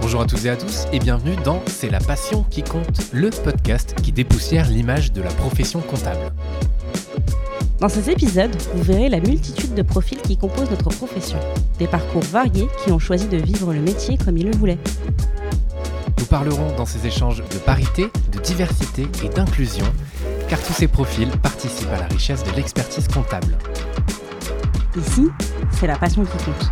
Bonjour à toutes et à tous et bienvenue dans C'est la passion qui compte, le podcast qui dépoussière l'image de la profession comptable. Dans ces épisodes, vous verrez la multitude de profils qui composent notre profession, des parcours variés qui ont choisi de vivre le métier comme ils le voulaient. Nous parlerons dans ces échanges de parité, diversité et d'inclusion, car tous ces profils participent à la richesse de l'expertise comptable. Ici, c'est la passion qui compte.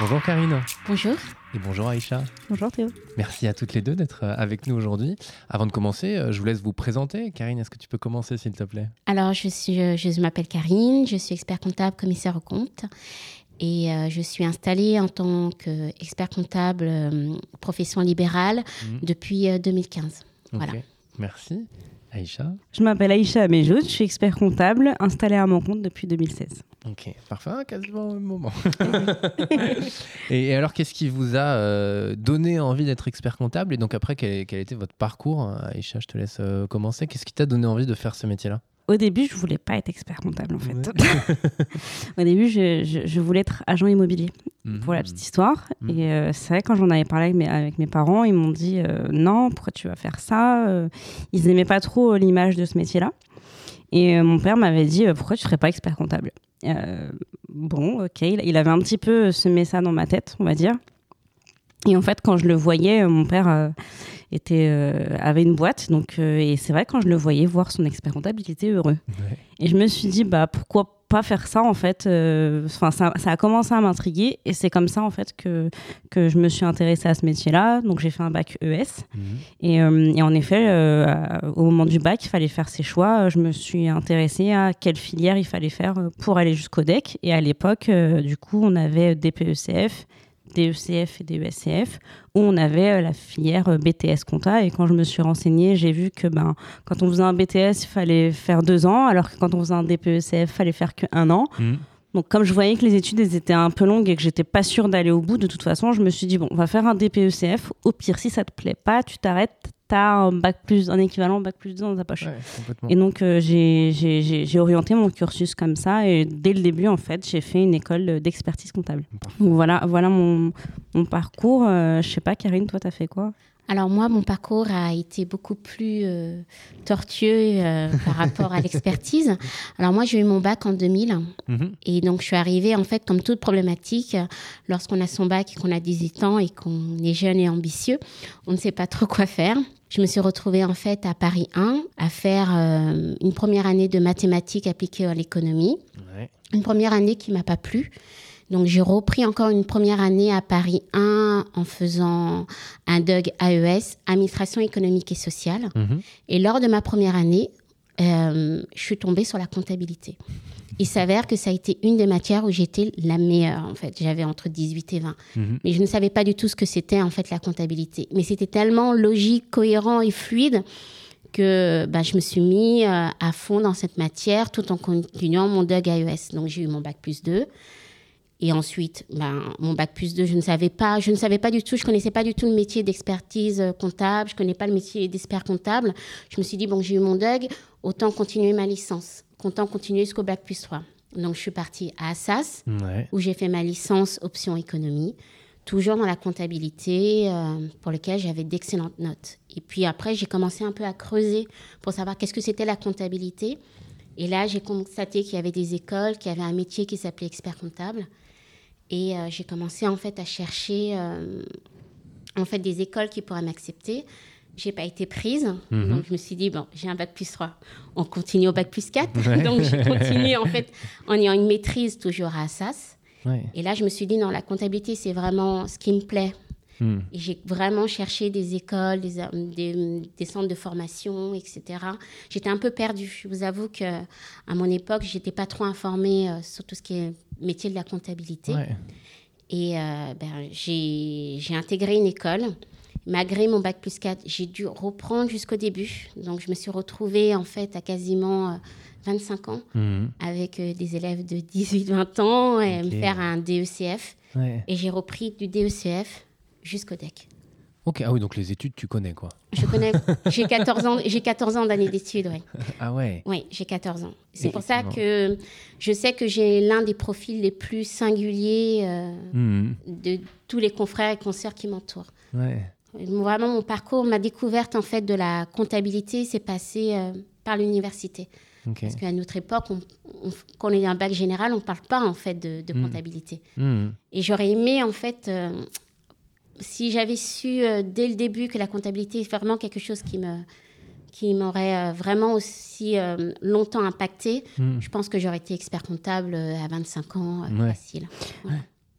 Bonjour Karine. Bonjour. Et bonjour Aïcha. Bonjour Théo. Merci à toutes les deux d'être euh, avec nous aujourd'hui. Avant de commencer, euh, je vous laisse vous présenter. Karine, est-ce que tu peux commencer s'il te plaît? Alors, je, suis, je m'appelle Karine, je suis expert comptable, commissaire au compte. Et je suis installée en tant qu'expert comptable profession libérale mmh. depuis 2015. Voilà. Merci. Aïcha Je m'appelle Aïcha Amejoud, je suis expert comptable installée à mon compte depuis 2016. Ok, parfait, quasiment au même moment. et, alors, qu'est-ce qui vous a euh, donné envie d'être expert comptable? Et donc après, quel, quel, était votre parcours Aïcha, je te laisse euh, commencer. Qu'est-ce qui t'a donné envie de faire ce métier-là? Au début, je voulais pas être expert comptable en fait. Au début, je, voulais être agent immobilier, mhm. pour la petite histoire. Mhm. Et euh, c'est vrai, quand j'en avais parlé avec mes, avec mes parents, ils m'ont dit euh, non, pourquoi tu vas faire ça euh, Ils n'aimaient pas trop l'image de ce métier-là. Et mon père m'avait dit pourquoi tu ne serais pas expert comptable Bon, ok, il avait un petit peu semé ça dans ma tête, on va dire. Et en fait, quand je le voyais, mon père était, euh, avait une boîte. Donc, euh, et c'est vrai, quand je le voyais voir son expert comptable, il était heureux. Et je me suis dit, bah, pourquoi pas faire ça en fait euh, ça, ça, a commencé à m'intriguer et c'est comme ça en fait que, que je me suis intéressée à ce métier-là. Donc, j'ai fait un bac ES. Mhm. Et, et, en effet, au moment du bac, il fallait faire ses choix. Je me suis intéressée à quelle filière il fallait faire pour aller jusqu'au DEC. Et à l'époque, du coup, on avait DPECF DECF et DESCF, où on avait euh, la filière euh, BTS compta. Et quand je me suis renseignée, j'ai vu que ben, quand on faisait un BTS, il fallait faire deux ans, alors que quand on faisait un DPECF, il fallait faire qu'un an. Mmh. Donc, comme je voyais que les études étaient un peu longues et que j'étais pas sûre d'aller au bout, de toute façon, je me suis dit, bon, on va faire un DPECF. Au pire, si ça te plaît pas, tu t'arrêtes, tu as un, bac plus, un équivalent bac plus 2 dans ta poche. et donc, euh, j'ai orienté mon cursus comme ça. Et dès le début, en fait, j'ai fait une école d'expertise comptable. Donc, voilà, voilà mon, mon parcours. Euh, je sais pas, Karine, toi, tu as fait quoi? Alors moi, mon parcours a été beaucoup plus euh, tortueux euh, par rapport à l'expertise. Alors moi, j'ai eu mon bac en 2000 mhm. et donc je suis arrivée en fait comme toute problématique lorsqu'on a son bac et qu'on a 18 ans et qu'on est jeune et ambitieux, on ne sait pas trop quoi faire. Je me suis retrouvée en fait à Paris 1 à faire euh, une première année de mathématiques appliquées à l'économie. Une première année qui m'a pas plu. Donc j'ai repris encore une première année à Paris 1 en faisant un DUG AES, Administration économique et sociale. Mhm. Et lors de ma première année, je suis tombée sur la comptabilité. Il s'avère que ça a été une des matières où j'étais la meilleure, en fait. J'avais entre 18 et 20. Mhm. Mais je ne savais pas du tout ce que c'était, en fait, la comptabilité. Mais c'était tellement logique, cohérent et fluide que bah, je me suis mis euh, à fond dans cette matière tout en continuant mon DUG AES. Donc, j'ai eu mon bac plus 2. Et ensuite, ben, mon bac plus 2, je ne savais pas, je ne savais pas du tout, je connaissais pas du tout le métier d'expertise euh, comptable, je connais pas le métier d'expert comptable. Je me suis dit, bon, j'ai eu mon DUG, autant continuer ma licence, autant continuer jusqu'au bac plus 3. Donc, je suis partie à Assas, où j'ai fait ma licence option économie, toujours dans la comptabilité, euh, pour laquelle j'avais d'excellentes notes. Et puis après, j'ai commencé un peu à creuser pour savoir qu'est-ce que c'était la comptabilité. Et là, j'ai constaté qu'il y avait des écoles qui avaient un métier qui s'appelait expert comptable. Et euh, j'ai commencé en fait à chercher euh, en fait des écoles qui pourraient m'accepter. J'ai pas été prise, mhm. donc je me suis dit bon, j'ai un bac plus 3, on continue au bac plus 4. donc j'ai continué en fait en ayant une maîtrise toujours à Assas. Et là je me suis dit non, la comptabilité c'est vraiment ce qui me plaît. Hmm. Et j'ai vraiment cherché des écoles, des, des, centres de formation, etc. J'étais un peu perdue. Je vous avoue qu'à mon époque, j'étais pas trop informée euh, sur tout ce qui est métier de la comptabilité. Et euh, ben, j'ai intégré une école. Malgré mon bac plus 4, j'ai dû reprendre jusqu'au début. Donc, je me suis retrouvée en fait à quasiment 25 euh, ans hmm. avec des élèves de 18-20 ans et me faire un DECF. Et j'ai repris du DECF jusqu'au deck. Ok, ah oui, donc les études, tu connais quoi Je connais. J'ai 14 ans, j'ai 14 ans d'années d'études, oui. Ah ouais Oui, j'ai 14 ans. C'est pour ça que je sais que j'ai l'un des profils les plus singuliers euh, mmh. de tous les confrères et consoeurs qui m'entourent. Ouais. Vraiment, mon parcours, ma découverte en fait de la comptabilité s'est passée euh, par l'université. Parce qu'à notre époque, on, quand on est un bac général, on ne parle pas en fait de, mmh. comptabilité. Mmh. Et j'aurais aimé en fait euh, si j'avais su euh, dès le début que la comptabilité est vraiment quelque chose qui me qui m'aurait euh, vraiment aussi euh, longtemps impacté, hmm. je pense que j'aurais été expert comptable à 25 ans, facile.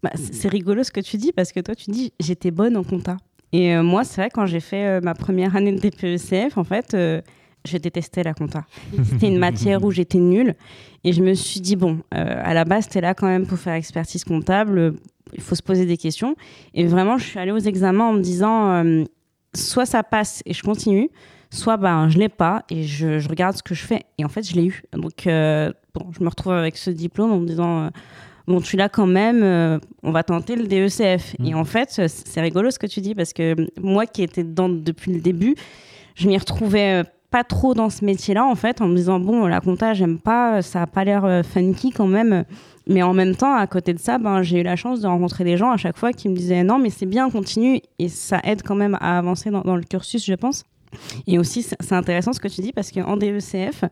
Bah, c'est rigolo ce que tu dis parce que toi tu dis j'étais bonne en compta. Et moi c'est vrai quand j'ai fait ma première année de DPECF en fait je détestais la compta. C'était une matière où j'étais nulle et je me suis dit bon à la base t'es là quand même pour faire expertise comptable il faut se poser des questions. Et vraiment, je suis allée aux examens en me disant, euh, soit ça passe et je continue, soit ben, je l'ai pas et je, regarde ce que je fais. Et en fait, je l'ai eu. Donc, euh, bon, je me retrouve avec ce diplôme en me disant, euh, bon, tu l'as quand même, on va tenter le DECF. Mmh. Et en fait, c'est rigolo ce que tu dis parce que moi qui étais dedans depuis le début, je m'y retrouvais pas trop dans ce métier-là, en fait, en me disant, bon, la compta, j'aime pas, ça a pas l'air funky quand même. Mais en même temps, à côté de ça, ben, j'ai eu la chance de rencontrer des gens à chaque fois qui me disaient non, mais c'est bien, continue. Et ça aide quand même à avancer dans, dans le cursus, je pense. Et aussi, c'est intéressant ce que tu dis parce qu'en DECF,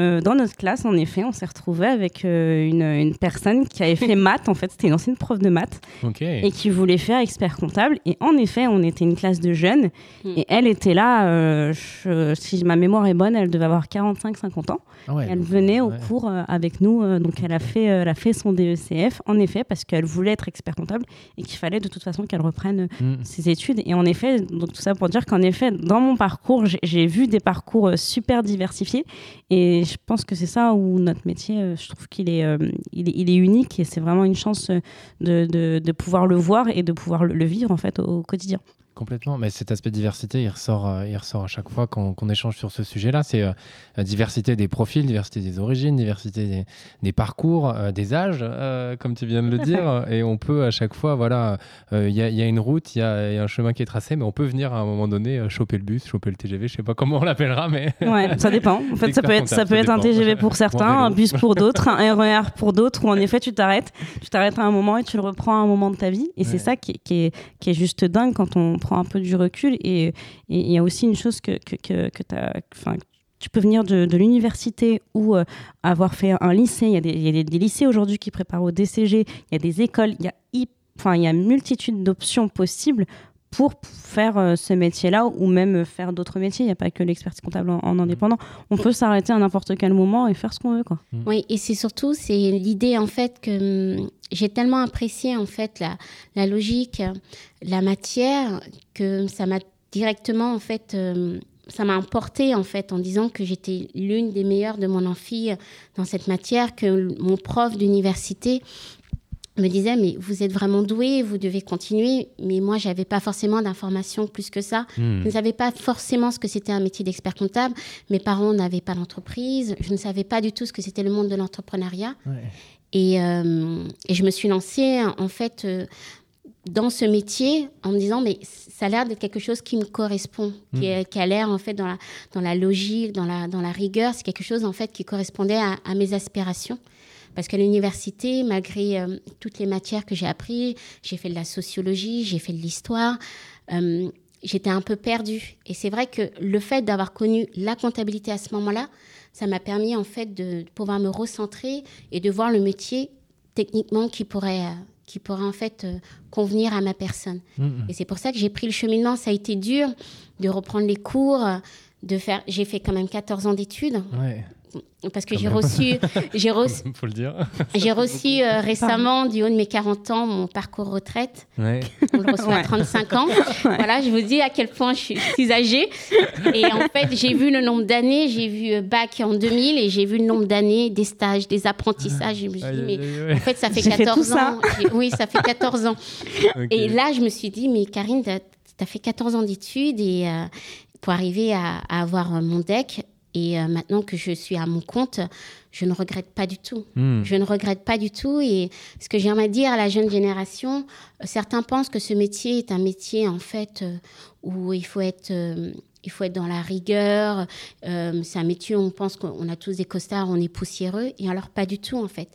euh, dans notre classe, en effet, on s'est retrouvé avec euh, une, une, personne qui avait fait maths. En fait, c'était une ancienne prof de maths et qui voulait faire expert comptable. Et en effet, on était une classe de jeunes hmm. et elle était là. Euh, si ma mémoire est bonne, elle devait avoir 45-50 ans. Ah elle venait au cours avec nous. donc, elle a fait, elle a fait son DECF. En effet, parce qu'elle voulait être expert comptable et qu'il fallait de toute façon qu'elle reprenne hmm. ses études. Et en effet, donc tout ça pour dire qu'en effet, dans mon parcours, j'ai vu des parcours super diversifiés et je pense que c'est ça où notre métier, euh, je trouve qu'il est, euh, il est, unique et c'est vraiment une chance de, de, pouvoir le voir et de pouvoir le, vivre en fait au quotidien. Complètement, mais cet aspect de diversité, il ressort, euh, il ressort à chaque fois qu'on échange sur ce sujet-là. C'est euh, diversité des profils, diversité des origines, diversité des, parcours, euh, des âges, comme tu viens de le dire. Et on peut à chaque fois, voilà, il y, a une route, il y, a un chemin qui est tracé, mais on peut venir à un moment donné choper le bus, choper le TGV. Je sais pas comment on l'appellera, mais ouais, ça dépend. En fait, ça peut être, ça, peut être un TGV pour certains, un bus pour d'autres, un RER pour d'autres. Où en effet, tu t'arrêtes, tu t'arrêtes à un moment et tu le reprends à un moment de ta vie. Et c'est ça qui, qui, est, qui est juste dingue quand on prend un peu du recul. Et il y a aussi une chose que, que, que, tu peux venir de, l'université ou euh, avoir fait un lycée. Il y a des, y a des, lycées aujourd'hui qui préparent au DCG. Il y a des écoles. Il y a, enfin, il y a multitude d'options possibles pour faire euh, ce métier-là ou même faire d'autres métiers. Il n'y a pas que l'expertise comptable en, indépendant. On peut s'arrêter à n'importe quel moment et faire ce qu'on veut. Quoi. Mmh. Oui, et c'est surtout c'est l'idée en fait que hum, j'ai tellement apprécié en fait la, la, logique, la matière que ça m'a directement en fait hum, ça m'a emporté en fait en disant que j'étais l'une des meilleures de mon amphi dans cette matière, que mon prof d'université me disait mais vous êtes vraiment doué, vous devez continuer. Mais moi, j'avais pas forcément d'informations plus que ça. Hmm. Je ne savais pas forcément ce que c'était un métier d'expert comptable. Mes parents n'avaient pas d'entreprise. Je ne savais pas du tout ce que c'était le monde de l'entrepreneuriat. Et, euh, et, je me suis lancée en fait euh, dans ce métier en me disant mais ça a l'air d'être quelque chose qui me correspond, qui, hmm. qui, a l'air en fait dans la, dans la logique, dans la, dans la rigueur. C'est quelque chose en fait qui correspondait à, à mes aspirations. Parce qu'à l'université, malgré euh, toutes les matières que j'ai apprises, j'ai fait de la sociologie, j'ai fait de l'histoire, euh, j'étais un peu perdue. Et c'est vrai que le fait d'avoir connu la comptabilité à ce moment-là, ça m'a permis en fait de pouvoir me recentrer et de voir le métier techniquement qui pourrait, euh, qui pourrait en fait convenir à ma personne. Mmh, mmh. Et c'est pour ça que j'ai pris le cheminement. Ça a été dur de reprendre les cours, de faire. J'ai fait quand même 14 ans d'études. Ouais parce que j'ai reçu, j'ai reçu, faut le dire. J'ai reçu euh, récemment, du haut de mes 40 ans, mon parcours retraite. Ouais. On le reçoit à 35 ans. Voilà, je vous dis à quel point je suis, âgée. Et en fait, j'ai vu le nombre d'années, j'ai vu euh, bac en 2000 et j'ai vu le nombre d'années des stages, des apprentissages. Je me suis dit, mais en fait, ça fait 14 ans. Oui, ça fait 14 ans. Et là, je me suis dit, mais Karine, tu as, fait 14 ans d'études et euh, pour arriver à, à avoir mon deck, et euh, maintenant que je suis à mon compte, je ne regrette pas du tout. Hmm. Je ne regrette pas du tout. Et ce que j'aimerais dire à la jeune génération, certains pensent que ce métier est un métier, en fait, où il faut être il faut être dans la rigueur. Euh, c'est un métier où on pense qu'on a tous des costards, on est poussiéreux. Et alors, pas du tout, en fait.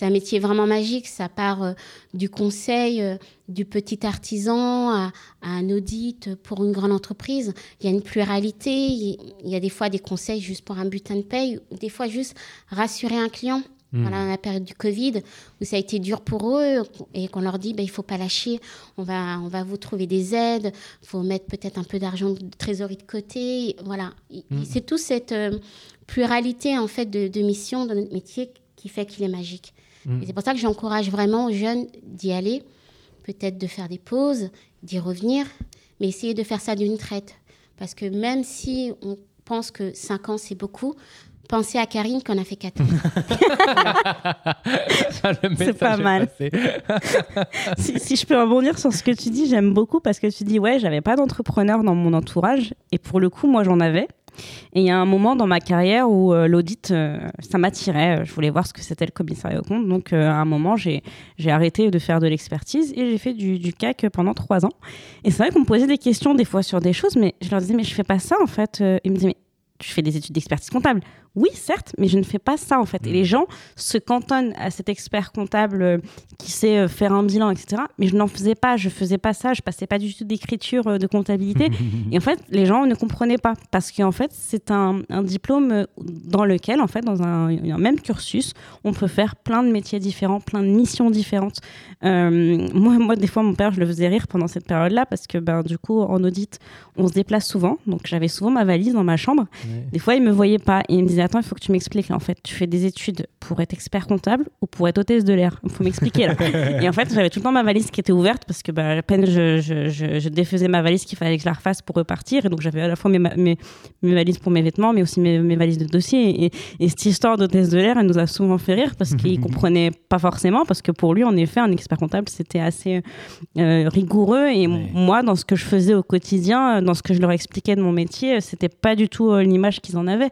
C'est un métier vraiment magique. Ça part euh, du conseil euh, du petit artisan à, un audit pour une grande entreprise. Il y a une pluralité. Il y a des fois des conseils juste pour un butin de paye, des fois juste rassurer un client. Mmh. Voilà, la période du Covid, où ça a été dur pour eux, et qu'on leur dit, ben, il faut pas lâcher, on va, on va vous trouver des aides, il faut mettre peut-être un peu d'argent de trésorerie de côté. Voilà, mmh. c'est toute cette euh, pluralité en fait de, de missions dans notre métier qui fait qu'il est magique. Mmh. c'est pour ça que j'encourage vraiment aux jeunes d'y aller, peut-être de faire des pauses, d'y revenir, mais essayer de faire ça d'une traite. Parce que même si on pense que 5 ans, c'est beaucoup, Pensez à Karine qu'on a fait 4 ans. C'est pas mal. si, je peux rebondir sur ce que tu dis, j'aime beaucoup parce que tu dis, ouais, j'avais pas d'entrepreneur dans mon entourage. Et pour le coup, moi, j'en avais. Et il y a un moment dans ma carrière où euh, l'audit, euh, ça m'attirait. Je voulais voir ce que c'était le commissariat au compte. Donc, euh, à un moment, j'ai arrêté de faire de l'expertise et j'ai fait du, CAC pendant trois ans. Et c'est vrai qu'on me posait des questions des fois sur des choses, mais je leur disais, mais je fais pas ça en fait. Ils me disaient, mais tu fais des études d'expertise comptable. Oui, certes, mais je ne fais pas ça en fait. Et les mm. gens se cantonnent à cet expert comptable euh, qui sait euh, faire un bilan, etc. Mais je n'en faisais pas, je faisais pas ça, je passais pas du tout d'écriture euh, de comptabilité. et en fait, les gens ne comprenaient pas parce qu'en fait, c'est un, diplôme dans lequel, en fait, dans un, même cursus, on peut faire plein de métiers différents, plein de missions différentes. moi, moi, des fois, mon père, je le faisais rire pendant cette période-là parce que, ben, du coup, en audit, on se déplace souvent. Donc, j'avais souvent ma valise dans ma chambre. Des fois, il me voyait pas et il me disait attends, il faut que tu m'expliques. En fait, tu fais des études pour être expert comptable ou pour être hôtesse de l'air Il faut m'expliquer là. et en fait, j'avais tout le temps ma valise qui était ouverte parce que bah, à peine je, je, je, défaisais ma valise qu'il fallait que je la refasse pour repartir. Et donc, j'avais à la fois mes, mes, mes, valises pour mes vêtements, mais aussi mes, mes valises de dossier. Et, et, cette histoire d'hôtesse de l'air, elle nous a souvent fait rire parce qu'il comprenait pas forcément. Parce que pour lui, en effet, un expert comptable, c'était assez euh, rigoureux. Et moi, dans ce que je faisais au quotidien, dans ce que je leur expliquais de mon métier, c'était pas du tout euh, l'image qu'ils en avaient.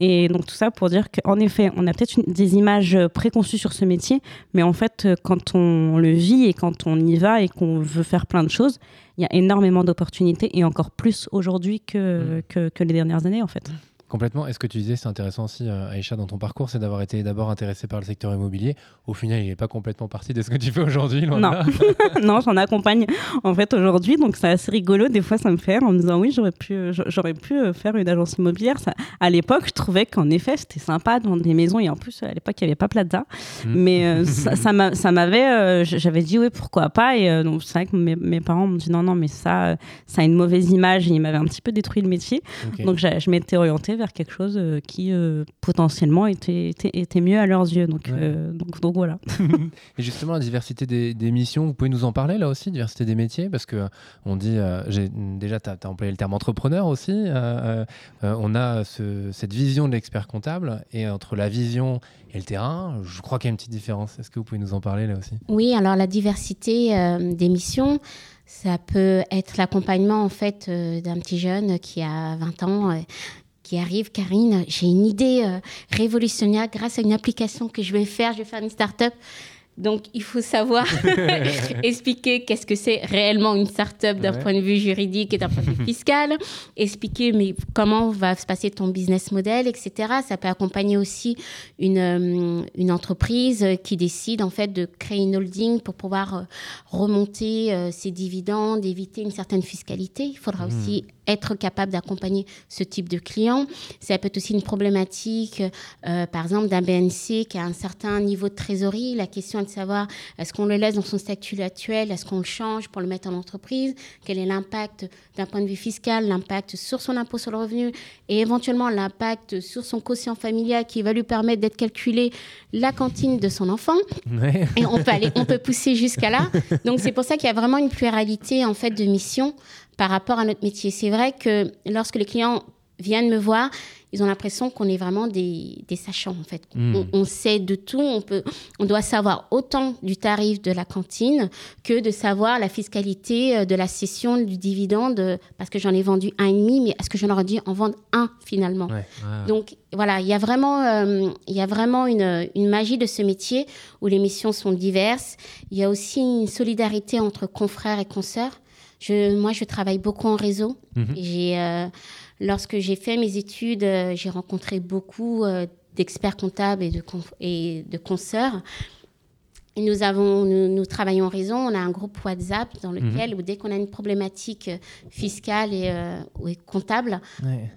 Et donc tout ça pour dire qu'en effet, on a peut-être des images euh, préconçues sur ce métier, mais en fait, euh, quand on le vit et quand on y va et qu'on veut faire plein de choses, il y a énormément d'opportunités et encore plus aujourd'hui que, mm. que, que, les dernières années en fait. Complètement. Est-ce que tu disais, c'est intéressant aussi, euh, Aïcha, dans ton parcours, c'est d'avoir été d'abord intéressé par le secteur immobilier. Au final, il n'est pas complètement parti de ce que tu fais aujourd'hui. Non, non j'en accompagne en fait aujourd'hui, donc c'est assez rigolo. Des fois, ça me fait en me disant oui, j'aurais pu, euh, j'aurais pu euh, faire une agence immobilière. Ça, à l'époque, je trouvais qu'en effet, c'était sympa dans des maisons et en plus, à l'époque, il n'y avait pas Plaza. Mmh. Mais ça, ça m'avait, j'avais dit oui, pourquoi pas. Et donc, c'est vrai que mes, mes parents m'ont dit non, non, mais ça, ça a une mauvaise image et ils m'avaient un petit peu détruit le métier. Donc, je m'étais orientée vers quelque chose euh, qui euh, potentiellement était, était, mieux à leurs yeux. Donc, euh, donc, donc, voilà. et justement, la diversité des, des, missions, vous pouvez nous en parler là aussi, diversité des métiers? Parce que on dit, j'ai déjà, tu as, employé le terme entrepreneur aussi. on a ce, cette vision de l'expert comptable et entre la vision et le terrain, je crois qu'il y a une petite différence. Est-ce que vous pouvez nous en parler là aussi? Oui, alors la diversité des missions, ça peut être l'accompagnement en fait d'un petit jeune qui a 20 ans qui arrive, Karine, j'ai une idée euh, révolutionnaire grâce à une application que je vais faire, je vais faire une start-up. Donc, il faut savoir expliquer qu'est-ce que c'est réellement une start-up d'un point de vue juridique et d'un point de vue fiscal, expliquer mais comment va se passer ton business model, etc. Ça peut accompagner aussi une, euh, une entreprise qui décide en fait de créer une holding pour pouvoir euh, remonter ses dividendes, éviter une certaine fiscalité. Il faudra mmh. aussi être capable d'accompagner ce type de client. Ça peut être aussi une problématique, euh, par exemple, d'un BNC qui a un certain niveau de trésorerie. La question est de savoir est-ce qu'on le laisse dans son statut actuel, est-ce qu'on le change pour le mettre en entreprise, quel est l'impact d'un point de vue fiscal, l'impact sur son impôt sur le revenu et éventuellement l'impact sur son quotient familial qui va lui permettre d'être calculé la cantine de son enfant? Et on peut aller, on peut pousser jusqu'à là. Donc c'est pour ça qu'il y a vraiment une pluralité en fait de missions par rapport à notre métier. C'est vrai que lorsque les clients viennent me voir, ils ont l'impression qu'on est vraiment des, des, sachants en fait. Hmm. On, sait de tout, on peut, on doit savoir autant du tarif de la cantine que de savoir la fiscalité euh, de la cession du dividende, parce que j'en ai vendu un et demi, mais est-ce que j'en aurais dû en vendre un finalement? Donc voilà, il y a vraiment, euh, y a vraiment une, une, magie de ce métier où les missions sont diverses. Il y a aussi une solidarité entre confrères et consoeurs. Je, moi, je travaille beaucoup en réseau. Mhm. J'ai euh, Lorsque j'ai fait mes études, euh, j'ai rencontré beaucoup euh, d'experts comptables et de, et de consoeurs nous, avons, nous, travaillons en réseau. On a un groupe WhatsApp dans lequel, mhm. dès qu'on a une problématique fiscale et, euh, comptable,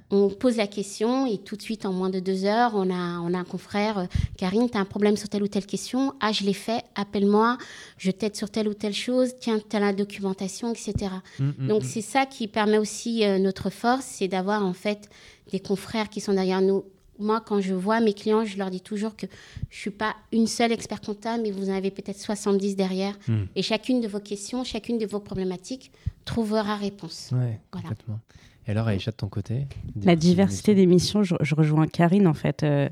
on pose la question et tout de suite, en moins de deux heures, on a, on a un confrère. Euh, Karine, tu as un problème sur telle ou telle question. Ah, je l'ai fait. Appelle-moi. Je t'aide sur telle ou telle chose. Tiens, tu as la documentation, etc. Mm, mm, Donc, mm. c'est ça qui permet aussi euh, notre force, c'est d'avoir en fait des confrères qui sont derrière nous moi, quand je vois mes clients, je leur dis toujours que je ne suis pas une seule expert comptable, mais vous en avez peut-être 70 derrière. Hmm. Et chacune de vos questions, chacune de vos problématiques trouvera réponse. Oui, complètement. Et alors, Aïcha, de ton côté La diversité des missions, je, rejoins Karine, en fait. Euh,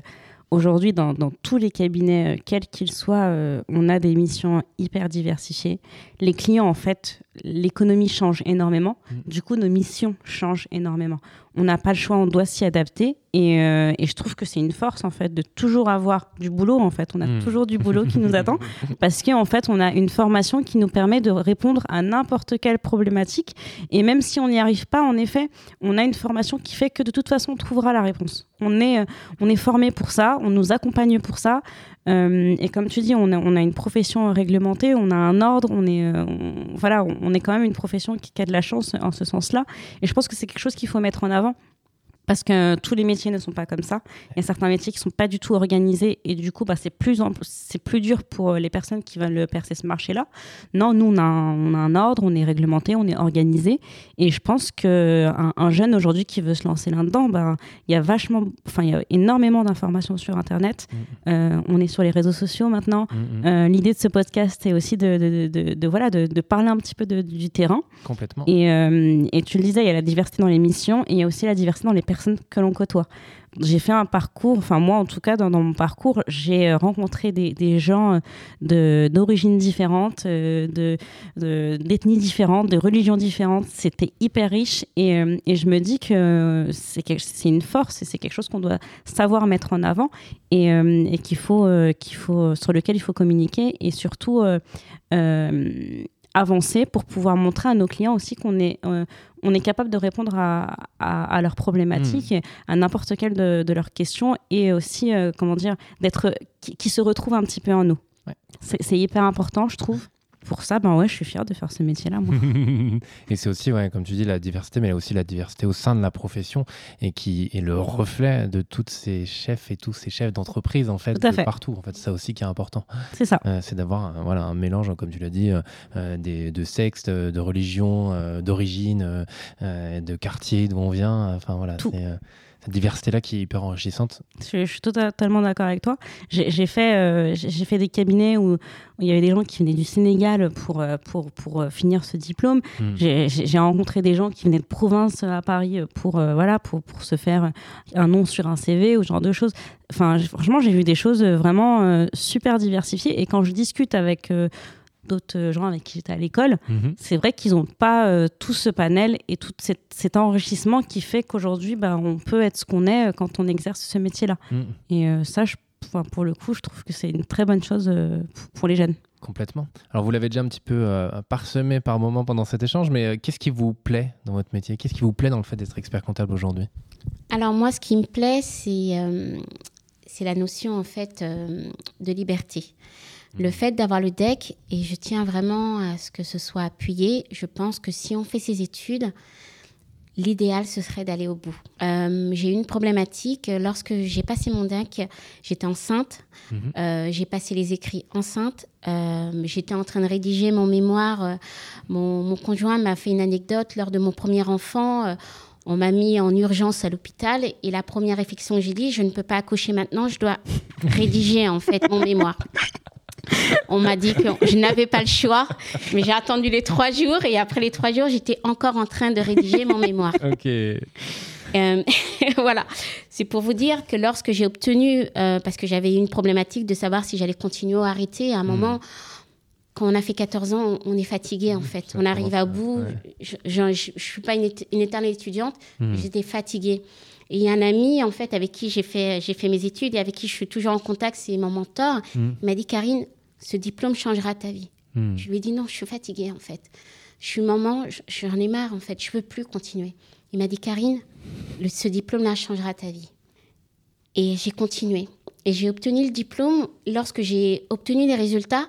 aujourd'hui, dans, tous les cabinets, euh, quels qu'ils soient, euh, on a des missions hyper diversifiées. Les clients, en fait, l'économie change énormément. Hmm. Du coup, nos missions changent énormément on n'a pas le choix, on doit s'y adapter. Euh, et, je trouve que c'est une force, en fait, de toujours avoir du boulot, en fait. On a hmm. toujours du boulot qui nous attend parce qu'en fait, on a une formation qui nous permet de répondre à n'importe quelle problématique. Et même si on n'y arrive pas, en effet, on a une formation qui fait que de toute façon, on trouvera la réponse. On est, euh, on est formé pour ça, on nous accompagne pour ça. Euh, et comme tu dis, on a, une profession réglementée, on a un ordre, on est, voilà, on est quand même une profession qui, qui a de la chance en ce sens-là. Et je pense que c'est quelque chose qu'il faut mettre en avant parce que tous les métiers ne sont pas comme ça. Il y a certains métiers qui sont pas du tout organisés et du coup, bah, c'est plus, c'est plus dur pour les personnes qui veulent percer ce marché-là. Non, nous, on a, un, on a, un, ordre, on est réglementé, on est organisé. Et je pense qu'un un jeune aujourd'hui qui veut se lancer là-dedans, bah, il y a vachement, enfin, il y a énormément d'informations sur Internet. Mmh. Euh, on est sur les réseaux sociaux maintenant. Mmh, mmh. Euh, l'idée de ce podcast, c'est aussi de, de, de, voilà, de, parler un petit peu du terrain. Complètement. Et, euh, et tu le disais, il y a la diversité dans les missions et il y a aussi la diversité dans les personnes que l'on côtoie. J'ai fait un parcours, enfin moi en tout cas dans, mon parcours, j'ai euh, rencontré des, des gens euh, d'origines différentes, euh, de d'ethnies différentes, de religions différentes. C'était hyper riche et, et, je me dis que c'est une force et c'est quelque chose qu'on doit savoir mettre en avant et, et qu'il faut, qu'il faut, sur lequel il faut communiquer et surtout avancer pour pouvoir montrer à nos clients aussi qu'on est, euh, on est capable de répondre à, à, leurs problématiques, hmm. à n'importe quelle de, leurs questions et aussi, euh, comment dire, d'être, qui, qui, se retrouvent un petit peu en nous. C'est hyper important, je trouve pour ça, ben ouais, je suis fière de faire ce métier-là. et c'est aussi, ouais, comme tu dis, la diversité, mais aussi la diversité au sein de la profession et qui est le reflet de tous ces chefs et tous ces chefs d'entreprise, en fait, de partout. En fait, c'est ça aussi qui est important. C'est ça. Euh, c'est d'avoir un, voilà, un mélange, comme tu l'as dit, euh, euh, des, de sexe, de religion, d'origine, de quartier, d'où on vient. Enfin, voilà. Tout cette diversité-là qui est hyper enrichissante. Je, suis totalement d'accord avec toi. J'ai fait, euh, j'ai fait des cabinets où, il y avait des gens qui venaient du Sénégal pour, euh, pour, pour euh, finir ce diplôme. Hmm. J'ai rencontré des gens qui venaient de province à Paris pour, voilà, pour, pour se faire un nom sur un CV ou ce genre de choses. Enfin, franchement, j'ai vu des choses vraiment super diversifiées. Et quand je discute avec d'autres gens avec qui j'étais à l'école, mhm. c'est vrai qu'ils n'ont pas euh, tout ce panel et tout cet, enrichissement qui fait qu'aujourd'hui, bah, on peut être ce qu'on est euh, quand on exerce ce métier-là. Mhm. Et euh, ça, je, pour le coup, je trouve que c'est une très bonne chose pour les jeunes. Complètement. Alors, vous l'avez déjà un petit peu parsemé par moment pendant cet échange, mais qu'est-ce qui vous plaît dans votre métier? Qu'est-ce qui vous plaît dans le fait d'être expert comptable aujourd'hui? Alors, moi, ce qui me plaît, c'est c'est la notion, en fait, de liberté. Le fait d'avoir le deck, et je tiens vraiment à ce que ce soit appuyé, je pense que si on fait ses études, l'idéal, ce serait d'aller au bout. Euh, j'ai eu une problématique. Lorsque j'ai passé mon deck, j'étais enceinte. Mhm. Euh, j'ai passé les écrits enceinte. Euh, j'étais en train de rédiger mon mémoire. Mon, mon conjoint m'a fait une anecdote. Lors de mon premier enfant, on m'a mis en urgence à l'hôpital. Et la première réflexion que j'ai dit, je ne peux pas accoucher maintenant, je dois rédiger en fait mon mémoire. On m'a dit que je n'avais pas le choix, mais j'ai attendu les trois jours et après les trois jours, j'étais encore en train de rédiger mon mémoire. Ok. Euh, voilà, c'est pour vous dire que lorsque j'ai obtenu, euh, parce que j'avais une problématique de savoir si j'allais continuer ou arrêter, à un hmm. moment, quand on a fait 14 ans, on est fatigué en fait. On arrive à bout. Je ne suis pas une, éternelle étudiante, hmm. j'étais fatiguée. Et il y a un ami en fait avec qui j'ai fait, j'ai fait mes études et avec qui je suis toujours en contact, c'est mon mentor. Il m'a dit Karine, ce diplôme changera ta vie. Je lui ai dit non, je suis fatiguée en fait. Je suis maman, j'en ai marre en fait, je veux plus continuer. Il m'a dit Karine, ce diplôme-là changera ta vie. Et j'ai continué. Et j'ai obtenu le diplôme. Lorsque j'ai obtenu les résultats,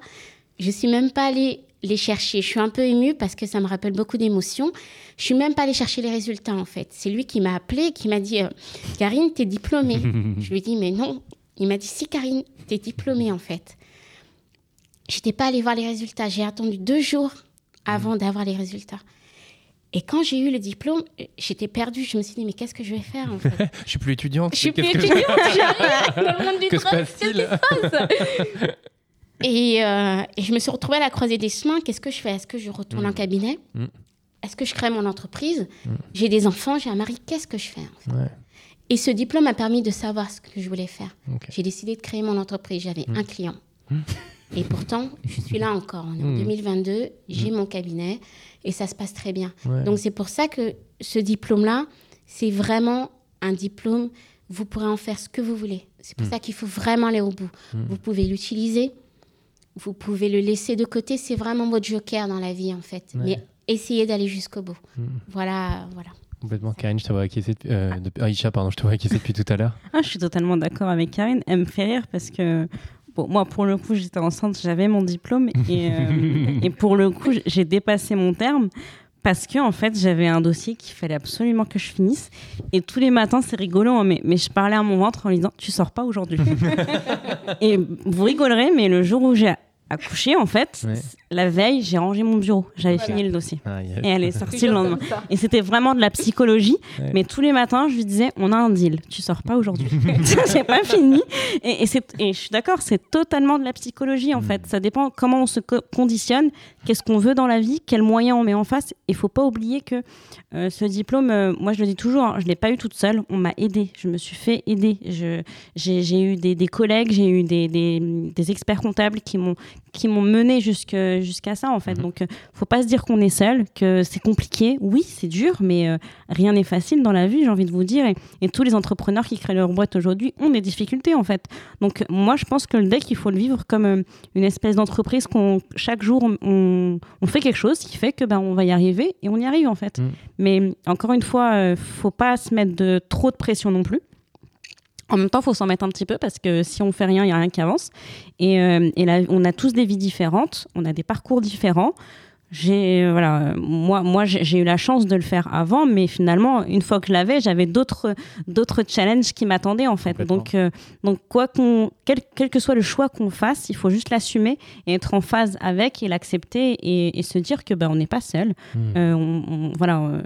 je ne suis même pas allée les chercher. Je suis un peu émue parce que ça me rappelle beaucoup d'émotions. Je suis même pas allée chercher les résultats en fait. C'est lui qui m'a appelé, qui m'a dit euh, Karine, tu es diplômée. je lui ai dit mais non. Il m'a dit si Karine, tu es diplômée en fait. J'étais pas allée voir les résultats. J'ai attendu deux jours avant d'avoir les résultats. Et quand j'ai eu le diplôme, j'étais perdue. Je me suis dit, mais qu'est-ce que je vais faire en fait? Je suis plus étudiante. Je suis plus étudiante. Je... que se passe-t-il? Et, euh, et, je me suis retrouvée à la croisée des chemins. Qu'est-ce que je fais? Est-ce que je retourne en mm. cabinet? Mm. Est-ce que je crée mon entreprise? Mm. J'ai des enfants, j'ai un mari. Qu'est-ce que je fais en fait? Et ce diplôme m'a permis de savoir ce que je voulais faire. J'ai décidé de créer mon entreprise. J'avais un client. Et pourtant, je suis là encore. On est en 2022, j'ai mon cabinet et ça se passe très bien. Donc c'est pour ça que ce diplôme-là, c'est vraiment un diplôme, vous pourrez en faire ce que vous voulez. C'est pour ça qu'il faut vraiment aller au bout. Vous pouvez l'utiliser, vous pouvez le laisser de côté, c'est vraiment votre joker dans la vie en fait. Mais essayez d'aller jusqu'au bout. Mm. Voilà, voilà. Complètement, Karine, je te vois acquiescer depuis, euh, Aïcha, pardon, je te vois acquiescer depuis tout à l'heure. Ah, je suis totalement d'accord avec Karine. Elle me fait rire parce que moi, pour le coup, j'étais enceinte, j'avais mon diplôme et, euh, et pour le coup, j'ai dépassé mon terme parce que en fait, j'avais un dossier qu'il fallait absolument que je finisse. Et tous les matins, c'est rigolo, hein, mais, mais je parlais à mon ventre en lui disant Tu sors pas aujourd'hui. et vous rigolerez, mais le jour où j'ai accouché, en fait, la veille, j'ai rangé mon bureau. J'avais fini le dossier. Ah, et elle est sortie le lendemain. Et c'était vraiment de la psychologie. Mais tous les matins, je lui disais, on a un deal. Tu sors pas aujourd'hui. c'est pas fini. Et, et, je suis d'accord, c'est totalement de la psychologie, en mm. fait. Ça dépend comment on se conditionne, qu'est-ce qu'on veut dans la vie, quels moyens on met en face. Il faut pas oublier que euh, ce diplôme, euh, moi, je le dis toujours, hein, je l'ai pas eu toute seule. On m'a aidé. Je me suis fait aider. J'ai eu des, collègues, j'ai eu des, des experts comptables qui m'ont qui m'ont mené jusqu'à jusqu'à ça en fait. Mhm. Donc, euh, faut pas se dire qu'on est seul, que c'est compliqué. Oui, c'est dur, mais euh, rien n'est facile dans la vie, j'ai envie de vous dire. Et, tous les entrepreneurs qui créent leur boîte aujourd'hui ont des difficultés en fait. Donc, moi, je pense que le deck, il faut le vivre comme euh, une espèce d'entreprise qu'on chaque jour on, on, fait quelque chose qui fait que ben on va y arriver et on y arrive en fait. Mhm. Mais encore une fois, faut pas se mettre de trop de pression non plus. En même temps, il faut s'en mettre un petit peu parce que si on fait rien, il n'y a rien qui avance. Et, euh, et là, on a tous des vies différentes, on a des parcours différents j'ai euh, voilà moi moi j'ai eu la chance de le faire avant mais finalement une fois que je l'avais j'avais d'autres d'autres challenges qui m'attendaient en fait. Donc euh, donc quoi qu'on quel, quel, que soit le choix qu'on fasse il faut juste l'assumer et être en phase avec et l'accepter et, et, se dire que ben on n'est pas seul. Hmm. euh, on, voilà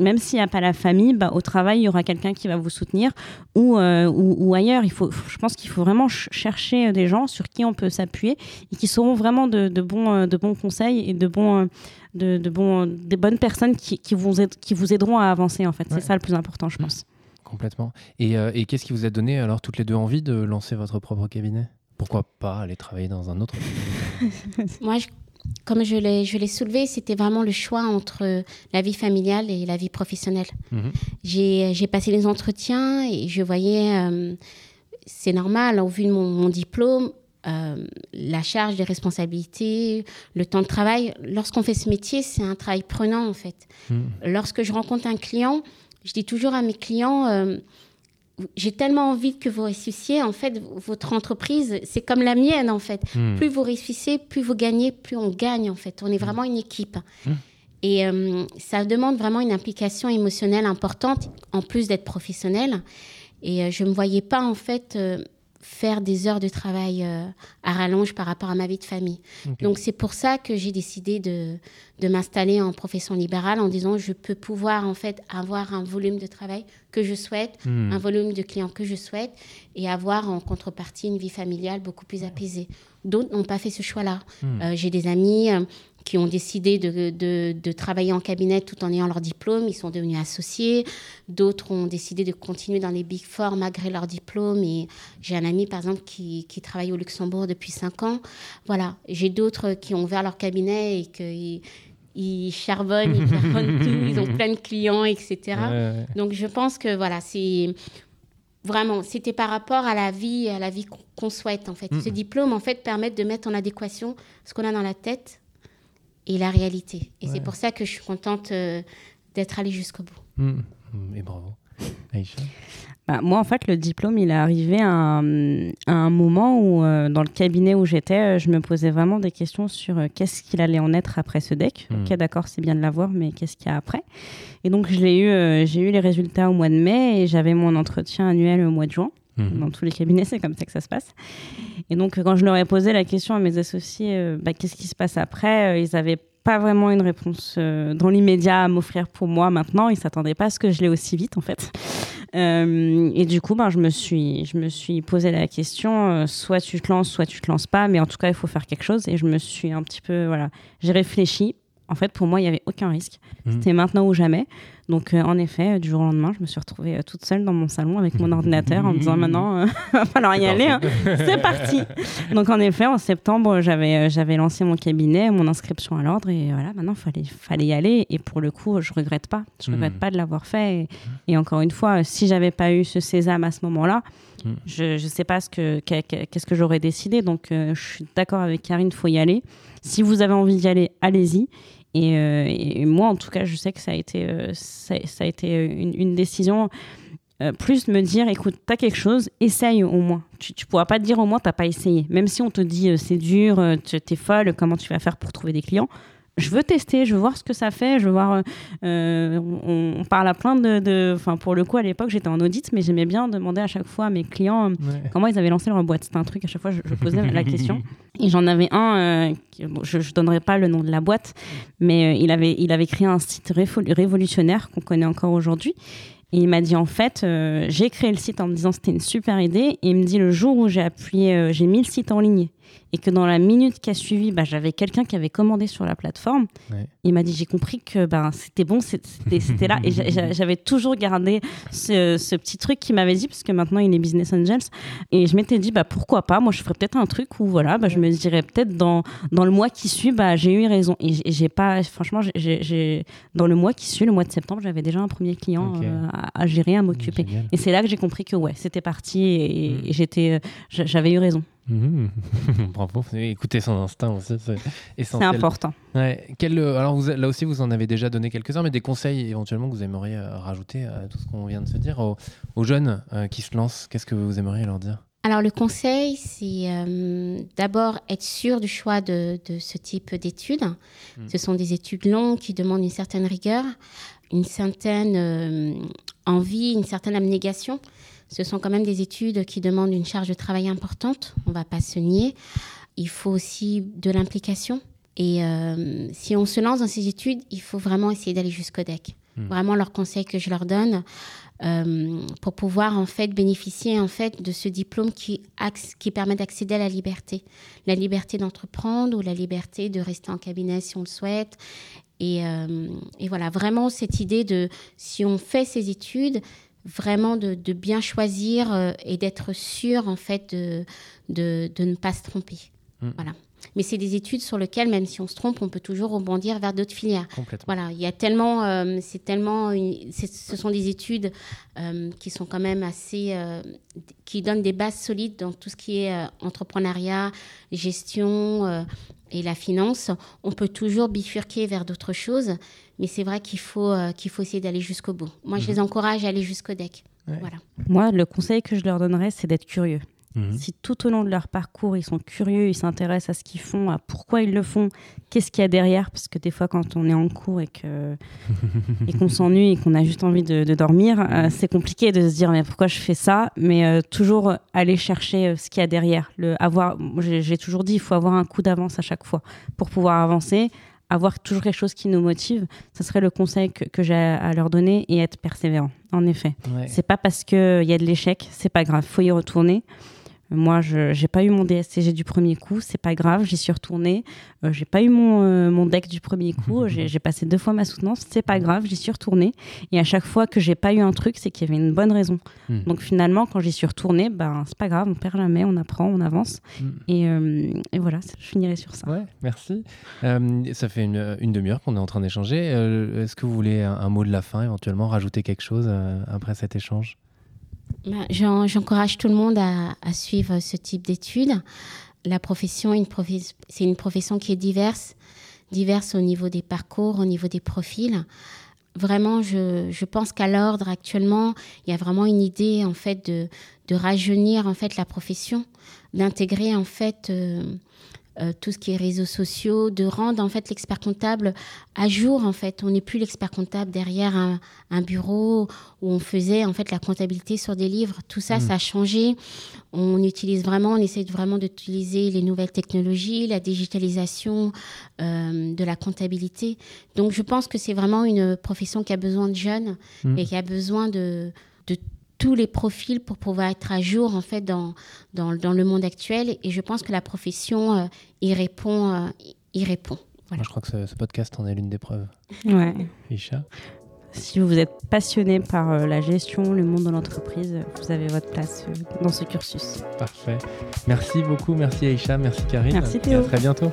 même s'il n'y a pas la famille bah, au travail il y aura quelqu'un qui va vous soutenir ou, ou, ou ailleurs. Il faut je pense qu'il faut vraiment chercher des gens sur qui on peut s'appuyer et qui seront vraiment de, de bons de bons conseils et de bons de, de des bonnes personnes qui, qui, vous, qui vous aideront à avancer, en fait. C'est ça le plus important, je pense. Complètement. Et, euh, et qu'est-ce qui vous a donné, alors, toutes les deux envie de lancer votre propre cabinet? Pourquoi pas aller travailler dans un autre Moi, comme je l'ai, je l'ai soulevé, c'était vraiment le choix entre la vie familiale et la vie professionnelle. Mhm. J'ai, j'ai passé les entretiens et je voyais, euh, c'est normal, au vu de mon, mon diplôme, euh, la charge des responsabilités, le temps de travail. Lorsqu'on fait ce métier, c'est un travail prenant en fait. Hmm. Lorsque je rencontre un client, je dis toujours à mes clients, euh, j'ai tellement envie que vous réussissiez. En fait, votre entreprise, c'est comme la mienne en fait. Hmm. Plus vous réussissez, plus vous gagnez, plus on gagne en fait. On est hmm. vraiment une équipe. Et euh, ça demande vraiment une implication émotionnelle importante, en plus d'être professionnel. Et je ne me voyais pas en fait faire des heures de travail euh, à rallonge par rapport à ma vie de famille. Donc c'est pour ça que j'ai décidé de, de m'installer en profession libérale en disant je peux pouvoir en fait avoir un volume de travail que je souhaite, hmm. un volume de clients que je souhaite et avoir en contrepartie une vie familiale beaucoup plus apaisée. D'autres n'ont pas fait ce choix-là. Hmm. Euh, j'ai des amis euh, qui ont décidé de, de, travailler en cabinet tout en ayant leur diplôme, ils sont devenus associés. D'autres ont décidé de continuer dans les Big Four malgré leur diplôme. Et j'ai un ami, par exemple, qui, qui, travaille au Luxembourg depuis cinq ans. Voilà. J'ai d'autres qui ont ouvert leur cabinet et qu'ils ils charbonnent, ils charbonnent tout, ils ont plein de clients, etc. Donc je pense que voilà, c'est vraiment, c'était par rapport à la vie, à la vie qu'on souhaite en fait. Mm. Ce diplôme en fait permet de mettre en adéquation ce qu'on a dans la tête et la réalité. Et c'est pour ça que je suis contente euh, d'être allée jusqu'au bout. Mmh. Et bravo. Aïcha bah, moi, en fait, le diplôme, il est arrivé à un, à un moment où, euh, dans le cabinet où j'étais, euh, je me posais vraiment des questions sur qu'est-ce qu'il allait en être après ce deck. Mmh. Ok, d'accord, c'est bien de l'avoir, mais qu'est-ce qu'il y a après? Et donc, je l'ai eu, j'ai eu les résultats au mois de mai et j'avais mon entretien annuel au mois de juin. Mhm. Dans tous les cabinets, c'est comme ça que ça se passe. Et donc, quand je leur ai posé la question à mes associés, euh, bah, qu'est-ce qui se passe après euh, Ils n'avaient pas vraiment une réponse euh, dans l'immédiat à m'offrir pour moi maintenant. Ils ne s'attendaient pas à ce que je l'ai aussi vite, en fait. et du coup, ben, je, me suis, je me suis posé la question soit tu te lances, soit tu te lances pas. Mais en tout cas, il faut faire quelque chose. Et je me suis un petit peu. Voilà, j'ai réfléchi. En fait, pour moi, il n'y avait aucun risque. Mhm. C'était maintenant ou jamais. Donc, euh, en effet, euh, du jour au lendemain, je me suis retrouvée euh, toute seule dans mon salon avec mon ordinateur en me disant maintenant, il va falloir y aller. Hein. C'est parti. Donc, en effet, en septembre, j'avais j'avais lancé mon cabinet, mon inscription à l'ordre et voilà, maintenant, il fallait, fallait y aller. Et pour le coup, je regrette pas. Je regrette hmm. pas de l'avoir fait. Et, encore une fois, si j'avais pas eu ce sésame à ce moment-là, hmm. je ne sais pas ce que, qu'est-ce que j'aurais décidé. Donc, je suis d'accord avec Karine, il faut y aller. Si vous avez envie d'y aller, allez-y. Euh, et, moi, en tout cas, je sais que ça a été, euh, ça, a été une, décision. Euh, plus me dire, écoute, t'as quelque chose, essaye au moins. Tu, tu pourras pas te dire au moins t'as pas essayé. Même si on te dit c'est dur, t'es folle, comment tu vas faire pour trouver des clients je veux tester, je veux voir ce que ça fait, je veux voir. Euh, on, parle à plein de. Enfin, pour le coup, à l'époque, j'étais en audit, mais j'aimais bien demander à chaque fois à mes clients euh, comment ils avaient lancé leur boîte. C'était un truc, à chaque fois, je, posais la question. Et j'en avais un, euh, je ne donnerai pas le nom de la boîte, mais il, avait, il avait créé un site révolutionnaire qu'on connaît encore aujourd'hui. Et il m'a dit en fait, j'ai créé le site en me disant c'était une super idée. Et il me dit le jour où j'ai appuyé, j'ai mis le site en ligne et que dans la minute qui a suivi, bah, j'avais quelqu'un qui avait commandé sur la plateforme. Il m'a dit j'ai compris que ben c'était bon, c'était là. Et j'avais toujours gardé ce, petit truc qu'il m'avait dit, parce que maintenant il est Business Angels. Et je m'étais dit bah, pourquoi pas, moi je ferais peut-être un truc où voilà, bah, je me dirais peut-être dans, dans le mois qui suit, bah, j'ai eu raison. Et j'ai pas, franchement, j'ai dans le mois qui suit, le mois de septembre, j'avais déjà un premier client euh, à, gérer, à m'occuper. Et c'est là que j'ai compris que ouais, c'était parti et, et j'étais, euh, j'avais eu raison. Mmh. Bravo, écoutez son instinct aussi, c'est important. Ouais. Quel, euh, alors vous, là aussi, vous en avez déjà donné quelques-uns, mais des conseils éventuellement que vous aimeriez euh, rajouter à tout ce qu'on vient de se dire aux, jeunes euh, qui se lancent, qu'est-ce que vous aimeriez leur dire? Alors le conseil, c'est d'abord être sûr du choix de, de ce type d'études. Mmh. Ce sont des études longues qui demandent une certaine rigueur, une certaine envie, une certaine abnégation. Ce sont quand même des études qui demandent une charge de travail importante, on ne va pas se nier. Il faut aussi de l'implication. Et euh, si on se lance dans ces études, il faut vraiment essayer d'aller jusqu'au DEC. Hmm. Vraiment, leur conseil que je leur donne euh, pour pouvoir en fait bénéficier en fait de ce diplôme qui, qui permet d'accéder à la liberté, la liberté d'entreprendre ou la liberté de rester en cabinet si on le souhaite. Et, euh, et voilà, vraiment cette idée de si on fait ces études, vraiment de, bien choisir euh, et d'être sûr en fait de, de, ne pas se tromper. Mm. Voilà. Mais c'est des études sur lesquelles, même si on se trompe, on peut toujours rebondir vers d'autres filières. Voilà, il y a tellement, euh, c'est tellement, ce sont des études euh, qui sont quand même assez, qui donnent des bases solides dans tout ce qui est entrepreneuriat, gestion et la finance. On peut toujours bifurquer vers d'autres choses, mais c'est vrai qu'il faut, euh, qu'il faut essayer d'aller jusqu'au bout. Moi, je mhm. les encourage à aller jusqu'au deck. Voilà. Moi, le conseil que je leur donnerais, c'est d'être curieux. Mhm. Si tout au long de leur parcours, ils sont curieux, ils s'intéressent à ce qu'ils font, à pourquoi ils le font, qu'est-ce qu'il y a derrière, parce que des fois, quand on est en cours et que et qu'on s'ennuie et qu'on a juste envie de, dormir, euh, c'est compliqué de se dire mais pourquoi je fais ça, mais euh, toujours aller chercher ce qu'il y a derrière. Le avoir, j'ai toujours dit, il faut avoir un coup d'avance à chaque fois pour pouvoir avancer, avoir toujours quelque chose qui nous motive, ce serait le conseil que, j'ai à leur donner et être persévérant. En effet, c'est pas parce qu'il y a de l'échec, c'est pas grave, faut y retourner. Moi, je n'ai pas eu mon DSCG du premier coup, c'est pas grave, j'y suis retournée. Euh, j'ai pas eu mon, euh, mon deck du premier coup, j'ai passé deux fois ma soutenance, c'est pas grave, j'y suis retournée. Et à chaque fois que j'ai pas eu un truc, c'est qu'il y avait une bonne raison. Hmm. Donc finalement, quand j'y suis retournée, ben, c'est pas grave, on perd jamais, on apprend, on avance. Hmm. Et, euh, et, voilà, je finirai sur ça. Ouais, merci. ça fait une, une demi-heure qu'on est en train d'échanger. Est-ce que vous voulez un, mot de la fin, éventuellement, rajouter quelque chose après cet échange? J'encourage tout le monde à, suivre ce type d'études. La profession, c'est une profession qui est diverse, diverse au niveau des parcours, au niveau des profils. Vraiment, je, pense qu'à l'ordre actuellement, il y a vraiment une idée en fait de, rajeunir en fait la profession, d'intégrer en fait euh, euh, tout ce qui est réseaux sociaux, de rendre en fait l'expert comptable à jour en fait. On n'est plus l'expert comptable derrière un, bureau où on faisait en fait la comptabilité sur des livres. Tout ça, mm. ça a changé. On utilise vraiment, on essaie vraiment d'utiliser les nouvelles technologies, la digitalisation euh, de la comptabilité. Donc je pense que c'est vraiment une profession qui a besoin de jeunes mm. et qui a besoin de, de tous les profils pour pouvoir être à jour en fait dans, dans, dans le monde actuel et je pense que la profession euh, y répond euh, y répond Moi, je crois que ce, podcast en est l'une des preuves ouais Isha si vous êtes passionné par euh, la gestion, le monde de l'entreprise, vous avez votre place dans ce cursus. Parfait. Merci beaucoup, merci Aïcha, merci Karine. Merci Théo. à très bientôt.